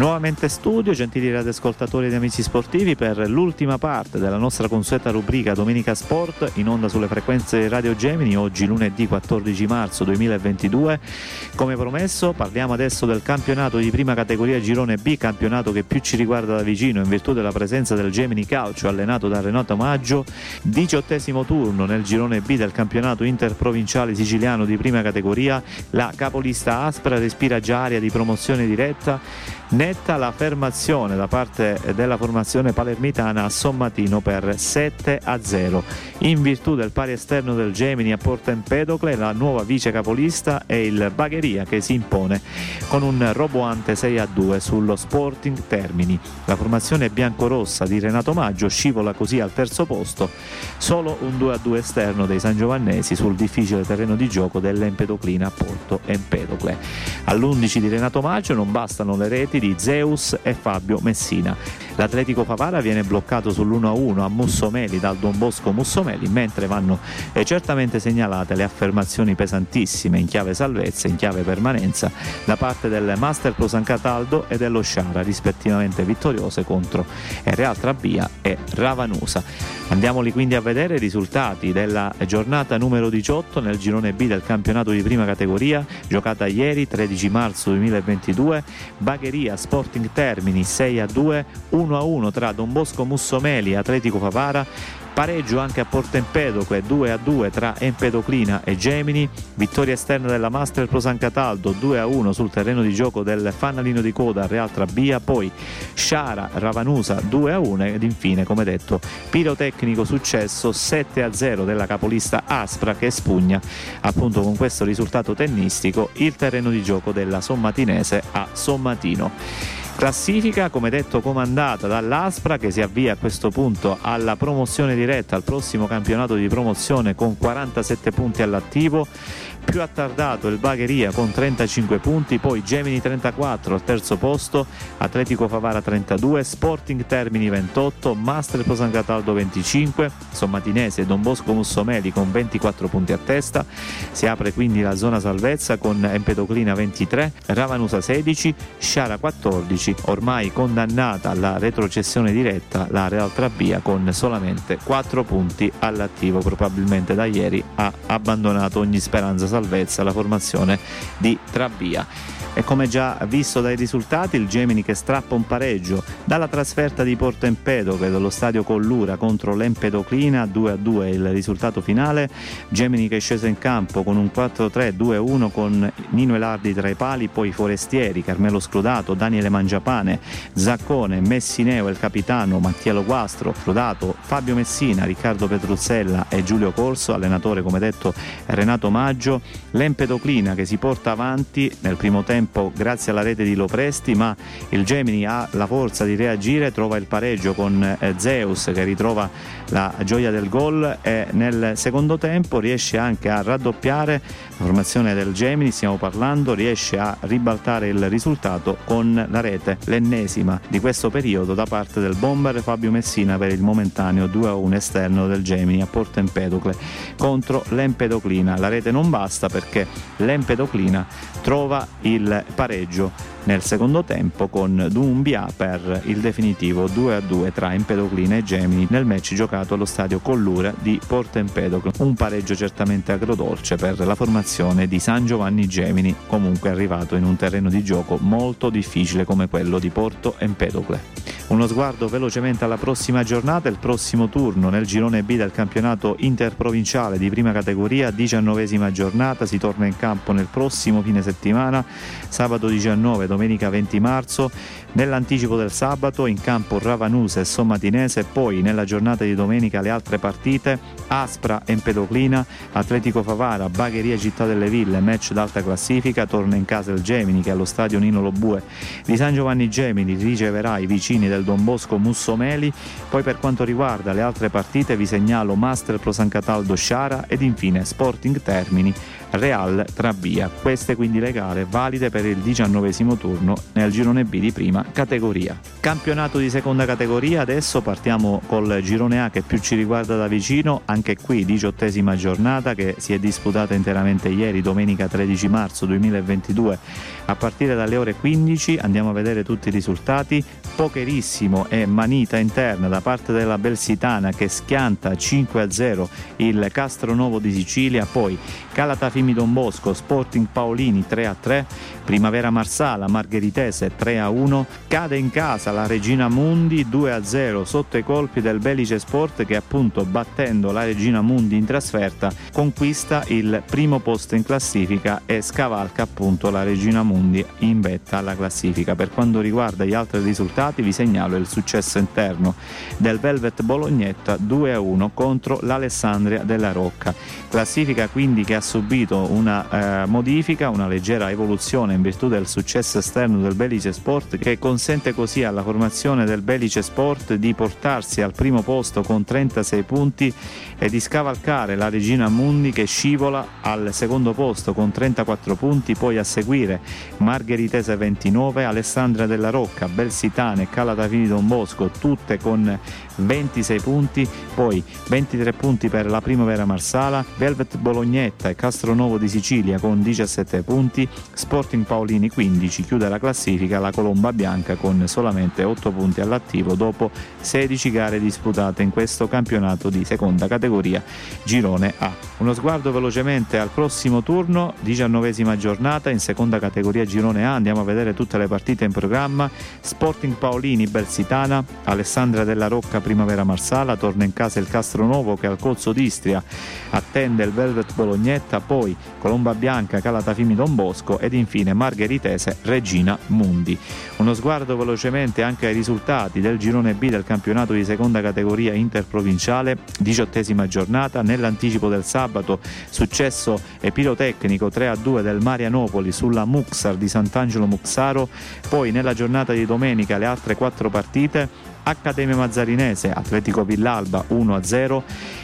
[SPEAKER 1] Nuovamente studio, gentili radioascoltatori ed amici sportivi, per l'ultima parte della nostra consueta rubrica Domenica Sport in onda sulle frequenze Radio Gemini, oggi lunedì 14 marzo 2022. Come promesso parliamo adesso del campionato di prima categoria Girone B, campionato che più ci riguarda da vicino in virtù della presenza del Gemini Calcio allenato da Renato Maggio, diciottesimo turno nel Girone B del campionato interprovinciale siciliano di prima categoria, la capolista Aspra respira già aria di promozione diretta Netta l'affermazione da parte della formazione palermitana a Sommatino per 7 a 0. In virtù del pari esterno del Gemini a Porta Empedocle, la nuova vice capolista è il Bagheria che si impone con un roboante 6 a 2 sullo Sporting Termini. La formazione biancorossa di Renato Maggio scivola così al terzo posto, solo un 2 a 2 esterno dei San Giovannesi sul difficile terreno di gioco dell'Empedoclina a Porto Empedocle. All'11 di Renato Maggio non bastano le reti di Zeus e Fabio Messina. L'Atletico Favara viene bloccato sull'1-1 a Mussomeli dal Don Bosco Mussomeli, mentre vanno eh, certamente segnalate le affermazioni pesantissime in chiave salvezza e in chiave permanenza da parte del Master Pro San Cataldo e dello Sciara, rispettivamente vittoriose contro Real Trabia e Ravanusa. Andiamoli quindi a vedere i risultati della giornata numero 18 nel girone B del campionato di prima categoria, giocata ieri 13 marzo 2022, Bagheria Sporting Termini 6 a 2, 1 a 1 tra Don Bosco Mussomeli e Atletico Favara pareggio anche a Porto Empedocle 2 a 2 tra Empedoclina e Gemini, vittoria esterna della Master Pro San Cataldo 2 a 1 sul terreno di gioco del Fanalino di Coda Real Trabia, poi Sciara Ravanusa 2 a 1 ed infine come detto pirotecnico successo 7 a 0 della capolista Aspra che spugna appunto con questo risultato tennistico il terreno di gioco della Sommatinese a Sommatino. Classifica, come detto, comandata dall'Aspra che si avvia a questo punto alla promozione diretta al prossimo campionato di promozione con 47 punti all'attivo più attardato il Bagheria con 35 punti, poi Gemini 34 al terzo posto, Atletico Favara 32, Sporting Termini 28, Master San Cataldo 25, Sommatinese e Don Bosco Mussomeli con 24 punti a testa, si apre quindi la zona salvezza con Empedoclina 23, Ravanusa 16, Sciara 14, ormai condannata alla retrocessione diretta la Real Trabia con solamente 4 punti all'attivo, probabilmente da ieri ha abbandonato ogni speranza salvezza la formazione di Trabia. E come già visto dai risultati, il Gemini che strappa un pareggio dalla trasferta di Porto Empedocle dallo stadio Collura contro l'Empedoclina 2-2 il risultato finale. Gemini che è sceso in campo con un 4-3-2-1 con Nino Elardi tra i pali, poi Forestieri, Carmelo Scrodato, Daniele Mangiapane, Zaccone, Messineo il capitano, Mattielo Guastro, Scrodato, Fabio Messina, Riccardo Petruzzella e Giulio Corso, allenatore come detto Renato Maggio, l'Empedoclina che si porta avanti nel primo tempo tempo grazie alla rete di Lopresti, ma il Gemini ha la forza di reagire, trova il pareggio con eh, Zeus che ritrova la gioia del gol e nel secondo tempo riesce anche a raddoppiare la formazione del Gemini, stiamo parlando, riesce a ribaltare il risultato con la rete, l'ennesima di questo periodo da parte del bomber Fabio Messina per il momentaneo 2-1 esterno del Gemini a Porto Empedocle contro l'Empedoclina. La rete non basta perché l'Empedoclina trova il pareggio nel secondo tempo con Dumbia per il definitivo 2-2 tra Empedoclina e Gemini nel match giocato allo stadio Collura di Porto Empedocle. Un pareggio certamente agrodolce per la formazione di San Giovanni Gemini, comunque arrivato in un terreno di gioco molto difficile come quello di Porto Empedocle. Uno sguardo velocemente alla prossima giornata, il prossimo turno nel girone B del campionato interprovinciale di prima categoria, diciannovesima giornata, si torna in campo nel prossimo fine settimana, sabato 19, domenica 20 marzo, nell'anticipo del sabato in campo Ravanusa e Sommatinese, poi nella giornata di domenica le altre partite, Aspra Empedoclina, Atletico Favara, Bagheria Città delle Ville, match d'alta classifica, torna in casa il Gemini che allo stadio Nino Lobue di San Giovanni Gemini riceverà i vicini del Don Bosco Mussomeli, poi per quanto riguarda le altre partite vi segnalo Master Pro San Cataldo Sciara ed infine Sporting Termini Real Trabia. Queste quindi le gare valide per il diciannovesimo turno nel girone B di prima categoria. Campionato di seconda categoria, adesso partiamo col girone A che più ci riguarda da vicino, anche qui diciottesima giornata che si è disputata interamente ieri, domenica 13 marzo 2022 a partire dalle ore 15 andiamo a vedere tutti i risultati pokerissimo e manita interna da parte della Belsitana che schianta 5 a 0 il Castronovo di Sicilia poi Calatafimi Don Bosco Sporting Paolini 3 a 3 Primavera Marsala Margheritese 3 a 1 cade in casa la Regina Mundi 2 a 0 sotto i colpi del Belice Sport che appunto battendo la Regina Mundi in trasferta conquista il primo posto in classifica e scavalca appunto la Regina Mundi in vetta alla classifica. Per quanto riguarda gli altri risultati vi segnalo il successo interno del Velvet Bolognetta 2-1 contro l'Alessandria della Rocca. Classifica quindi che ha subito una eh, modifica, una leggera evoluzione in virtù del successo esterno del Belice Sport che consente così alla formazione del Belice Sport di portarsi al primo posto con 36 punti e di scavalcare la Regina Mundi che scivola al secondo posto con 34 punti, poi a seguire Margheritese 29, Alessandra della Rocca, Belsitane, Calatafini Don Bosco, tutte con 26 punti, poi 23 punti per la Primavera Marsala, Velvet Bolognetta e Castronovo di Sicilia con 17 punti, Sporting Paolini 15, chiude la classifica la Colomba Bianca con solamente 8 punti all'attivo dopo 16 gare disputate in questo campionato di seconda categoria Girone A. Uno sguardo velocemente al prossimo turno, 19 giornata in seconda categoria Girone A, andiamo a vedere tutte le partite in programma, Sporting Paolini Bersitana, Alessandra della Rocca Primavera Marsala, torna in casa il Castronovo che al Cozzo d'Istria attende il Velvet Bolognetta, poi Colomba Bianca, Calatafimi Don Bosco ed infine Margheritese Regina Mundi. Uno sguardo velocemente anche ai risultati del girone B del campionato di seconda categoria interprovinciale, diciottesima giornata, nell'anticipo del sabato successo epirotecnico 3-2 del Marianopoli sulla Muxar di Sant'Angelo Muxaro, poi nella giornata di domenica le altre quattro partite Accademia Mazzarinese, Atletico Villalba 1-0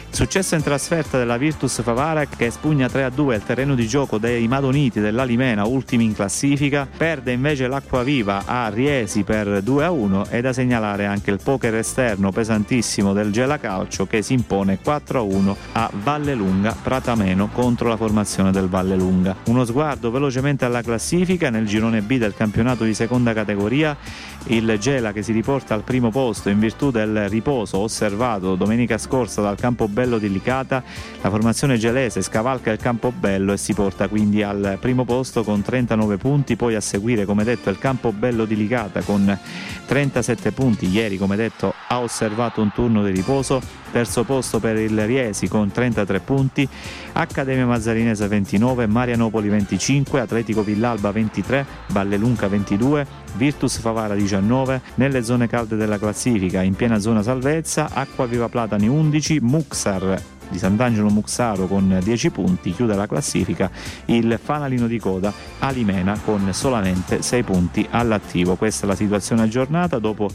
[SPEAKER 1] Successo in trasferta della Virtus Favara che spugna 3-2 il terreno di gioco dei Madoniti dell'Alimena, ultimi in classifica, perde invece l'Acqua Viva a Riesi per 2-1 e da segnalare anche il poker esterno pesantissimo del Gela Calcio che si impone 4-1 a Valle Lunga Pratameno contro la formazione del Valle Lunga. Uno sguardo velocemente alla classifica nel girone B del campionato di seconda categoria, il Gela che si riporta al primo posto in virtù del riposo osservato domenica scorsa dal campo Campobello di la formazione gelese scavalca il Campobello e si porta quindi al primo posto con 39 punti, poi a seguire come detto il Campobello di Licata con 37 punti, ieri come detto ha osservato un turno di riposo, terzo posto per il Riesi con 33 punti, Accademia Mazzarinese 29, Marianopoli 25, Atletico Villalba 23, Vallelunca 22, Virtus Favara 19, nelle zone calde della classifica in piena zona salvezza, Acqua Viva Platani 11, Muxar di Sant'Angelo Muxaro con 10 punti, chiude la classifica il fanalino di coda Alimena con solamente 6 punti all'attivo. Questa è la situazione aggiornata dopo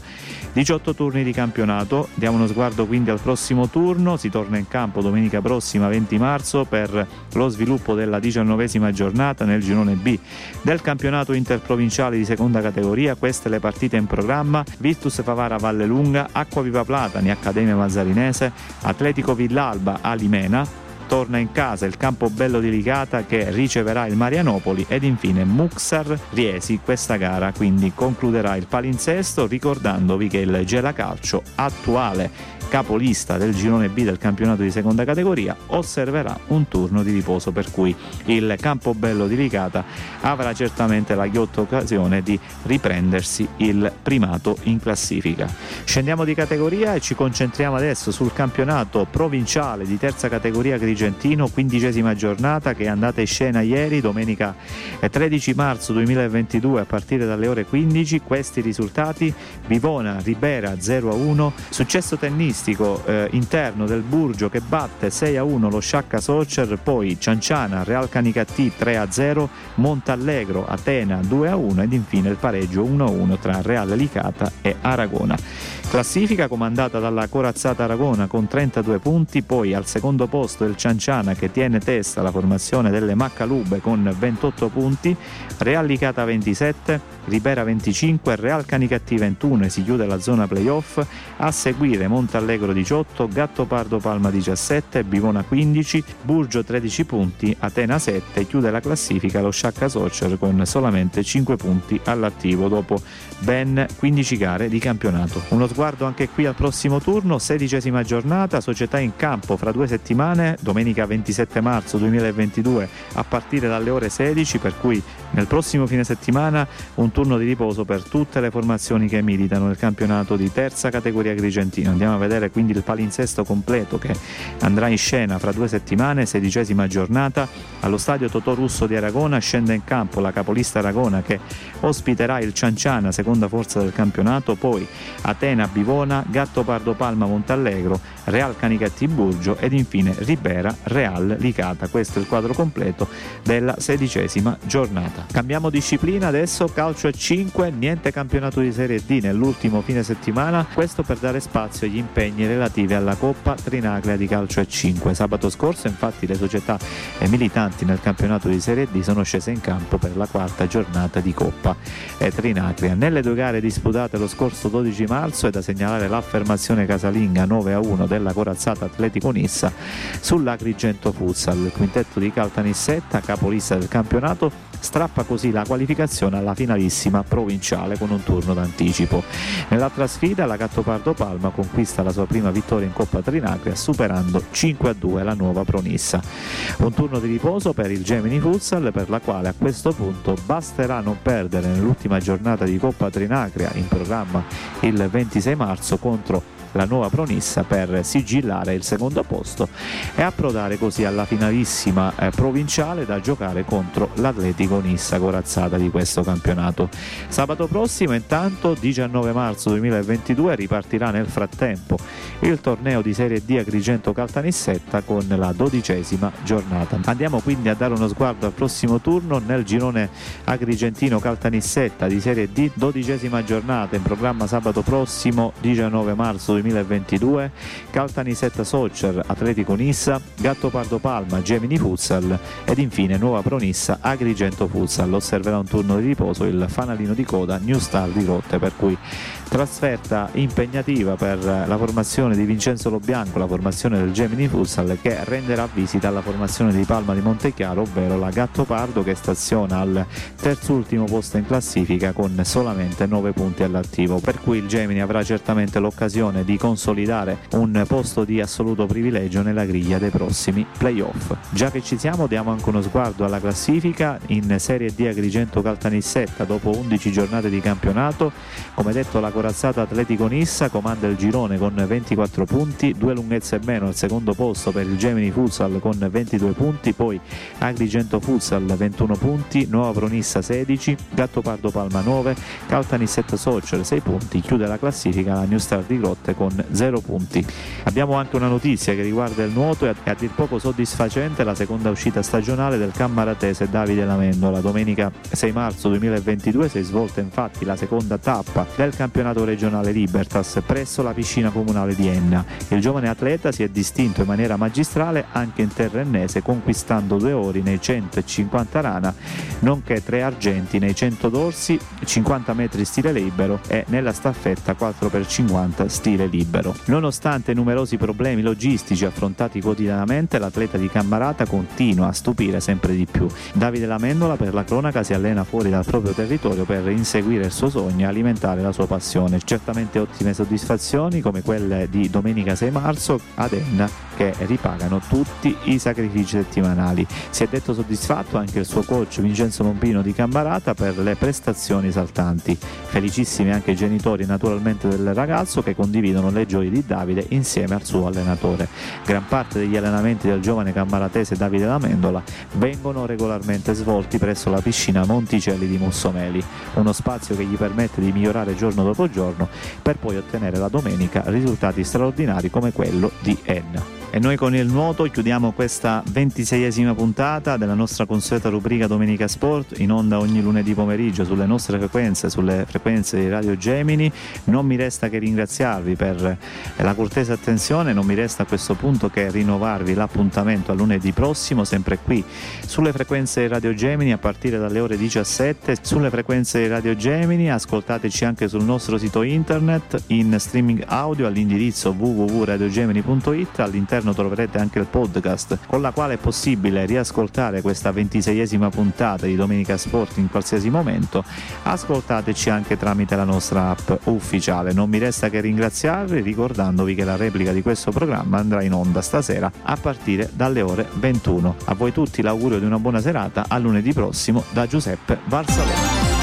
[SPEAKER 1] 18 turni di campionato. Diamo uno sguardo quindi al prossimo turno, si torna in campo domenica prossima 20 marzo per lo sviluppo della diciannovesima giornata nel girone B del campionato interprovinciale di seconda categoria. Queste le partite in programma: Virtus Favara Valle Lunga, Acqua Viva Platani, Accademia Mazzarinese, Atletico Villalba Alimena, torna in casa il campo bello di Ligata che riceverà il Marianopoli ed infine Muxar Riesi questa gara quindi concluderà il palinsesto ricordandovi che il Gela Calcio attuale capolista del girone B del campionato di seconda categoria, osserverà un turno di riposo per cui il Campobello di Licata avrà certamente la ghiotta occasione di riprendersi il primato in classifica. Scendiamo di categoria e ci concentriamo adesso sul campionato provinciale di terza categoria Grigentino, quindicesima giornata che è andata in scena ieri, domenica 13 marzo 2022 a partire dalle ore 15. Questi risultati: Vivona, Ribera 0-1, successo tennistico eh, interno del Burgio che batte 6 a 1 lo Sciacca Socer, poi Cianciana, Real Canicattì 3 a 0, Montallegro, Atena 2 a 1 ed infine il pareggio 1 a 1 tra Real Licata e Aragona. Classifica comandata dalla corazzata Aragona con 32 punti, poi al secondo posto il Cianciana che tiene testa la formazione delle Maccalube con 28 punti, Real Licata 27, Ribera 25, Real Canicatti 21 e si chiude la zona playoff, a seguire Montallegro 18, Gattopardo Palma 17, Bivona 15, Burgio 13 punti, Atena 7, chiude la classifica lo Sciacca Soccer con solamente 5 punti all'attivo dopo ben 15 gare di campionato. Uno sguardo anche qui al prossimo turno, sedicesima giornata, società in campo fra due settimane, domenica 27 marzo 2022 a partire dalle ore 16, per cui nel prossimo fine settimana un turno di riposo per tutte le formazioni che militano nel campionato di terza categoria agrigentino. Andiamo a vedere quindi il palinsesto completo che andrà in scena fra due settimane, sedicesima giornata, allo stadio Totò Russo di Aragona scende in campo la capolista Aragona che ospiterà il Cianciana, seconda forza del campionato, poi Atena Bivona, Gatto Pardo Palma Montallegro, Real Canicatti Burgio ed infine Ribera Real Licata. Questo è il quadro completo della sedicesima giornata. Cambiamo disciplina adesso, calcio a 5, niente campionato di Serie D nell'ultimo fine settimana, questo per dare spazio agli impegni relativi alla Coppa Trinacria di calcio a 5. Sabato scorso infatti le società militanti nel campionato di Serie D sono scese in campo per la quarta giornata di Coppa Trinacria. Nelle due gare disputate lo scorso 12 marzo è da segnalare l'affermazione casalinga 9 a 1 della corazzata Atletico Nissa sull'Agrigento Futsal. Il quintetto di Caltanissetta, capolista del campionato, strappa così la qualificazione alla finalissima provinciale con un turno d'anticipo. Nell'altra sfida la Gattopardo Palma conquista la sua prima vittoria in Coppa Trinacria superando 5 a 2 la nuova Pronissa. Un turno di riposo per il Gemini Futsal per la quale a questo punto basterà non perdere nell'ultima giornata di Coppa Trinacria in programma il 26 marzo contro la nuova Pronissa per sigillare il secondo posto e approdare così alla finalissima eh, provinciale da giocare contro l'Atletico Nissa corazzata di questo campionato. Sabato prossimo intanto 19 marzo 2022 ripartirà nel frattempo il torneo di Serie D Agrigento Caltanissetta con la dodicesima giornata. Andiamo quindi a dare uno sguardo al prossimo turno nel girone agrigentino Caltanissetta di Serie D, dodicesima giornata in programma sabato prossimo 19 marzo 2022, Caltanissetta Soccer Atletico Nissa, Gattopardo Palma Gemini Futsal ed infine Nuova Pronissa Agrigento Futsal. Osserverà un turno di riposo il fanalino di coda New Star di Rotte per cui trasferta impegnativa per la formazione di Vincenzo Lobianco, la formazione del Gemini Futsal che renderà visita alla formazione di Palma di Montechiaro, ovvero la Gattopardo che staziona al terzultimo posto in classifica con solamente 9 punti all'attivo, per cui il Gemini avrà certamente l'occasione di consolidare un posto di assoluto privilegio nella griglia dei prossimi playoff. Già che ci siamo diamo anche uno sguardo alla classifica in Serie D Agrigento Caltanissetta dopo 11 giornate di campionato, come detto la corazzata Atletico Nissa comanda il girone con 24 punti, due lunghezze meno al secondo posto per il Gemini Futsal con 22 punti, poi Agrigento Futsal 21 punti, Nuova Pronissa 16, Gattopardo Palma 9, Caltanissetta Soccer 6 punti, chiude la classifica la New Star di Grotte con 0 punti. Abbiamo anche una notizia che riguarda il nuoto e a dir poco soddisfacente la seconda uscita stagionale del cammaratese Davide Lamendola. Domenica 6 marzo 2022 si è svolta infatti la seconda tappa del campionato regionale Libertas presso la piscina comunale di Enna. Il giovane atleta si è distinto in maniera magistrale anche in terra ennese conquistando due ori nei 150 rana nonché tre argenti nei 100 dorsi, 50 metri stile libero e nella staffetta 4x50 stile libero. Nonostante numerosi problemi logistici affrontati quotidianamente, l'atleta di Cammarata continua a stupire sempre di più. Davide Lamendola per la cronaca si allena fuori dal proprio territorio per inseguire il suo sogno e alimentare la sua passione. Certamente ottime soddisfazioni come quelle di domenica 6 marzo ad Enna che ripagano tutti i sacrifici settimanali. Si è detto soddisfatto anche il suo coach Vincenzo Lombino di Cambarata per le prestazioni esaltanti. Felicissimi anche i genitori naturalmente del ragazzo che condividono le gioie di Davide insieme al suo allenatore. Gran parte degli allenamenti del giovane cammaratese Davide Lamendola vengono regolarmente svolti presso la piscina Monticelli di Mussomeli, uno spazio che gli permette di migliorare giorno dopo giorno per poi ottenere la domenica risultati straordinari come quello di Enna. E noi con il nuoto chiudiamo questa ventiseiesima puntata della nostra consueta rubrica Domenica Sport in onda ogni lunedì pomeriggio sulle nostre frequenze, sulle frequenze di Radio Gemini. Non mi resta che ringraziarvi per la cortese attenzione, non mi resta a questo punto che rinnovarvi l'appuntamento a lunedì prossimo, sempre qui sulle frequenze di Radio Gemini a partire dalle ore 17, sulle frequenze di Radio Gemini, ascoltateci anche sul nostro sito internet in streaming audio all'indirizzo www.radiogemini.it, all'interno troverete anche il podcast con la quale è possibile riascoltare questa ventiseiesima puntata di Domenica Sport in qualsiasi momento, ascoltateci anche tramite la nostra app ufficiale. Non mi resta che ringraziarvi ricordandovi che la replica di questo programma andrà in onda stasera a partire dalle ore 21. A voi tutti l'augurio di una buona serata, a lunedì prossimo da Giuseppe Valsalone.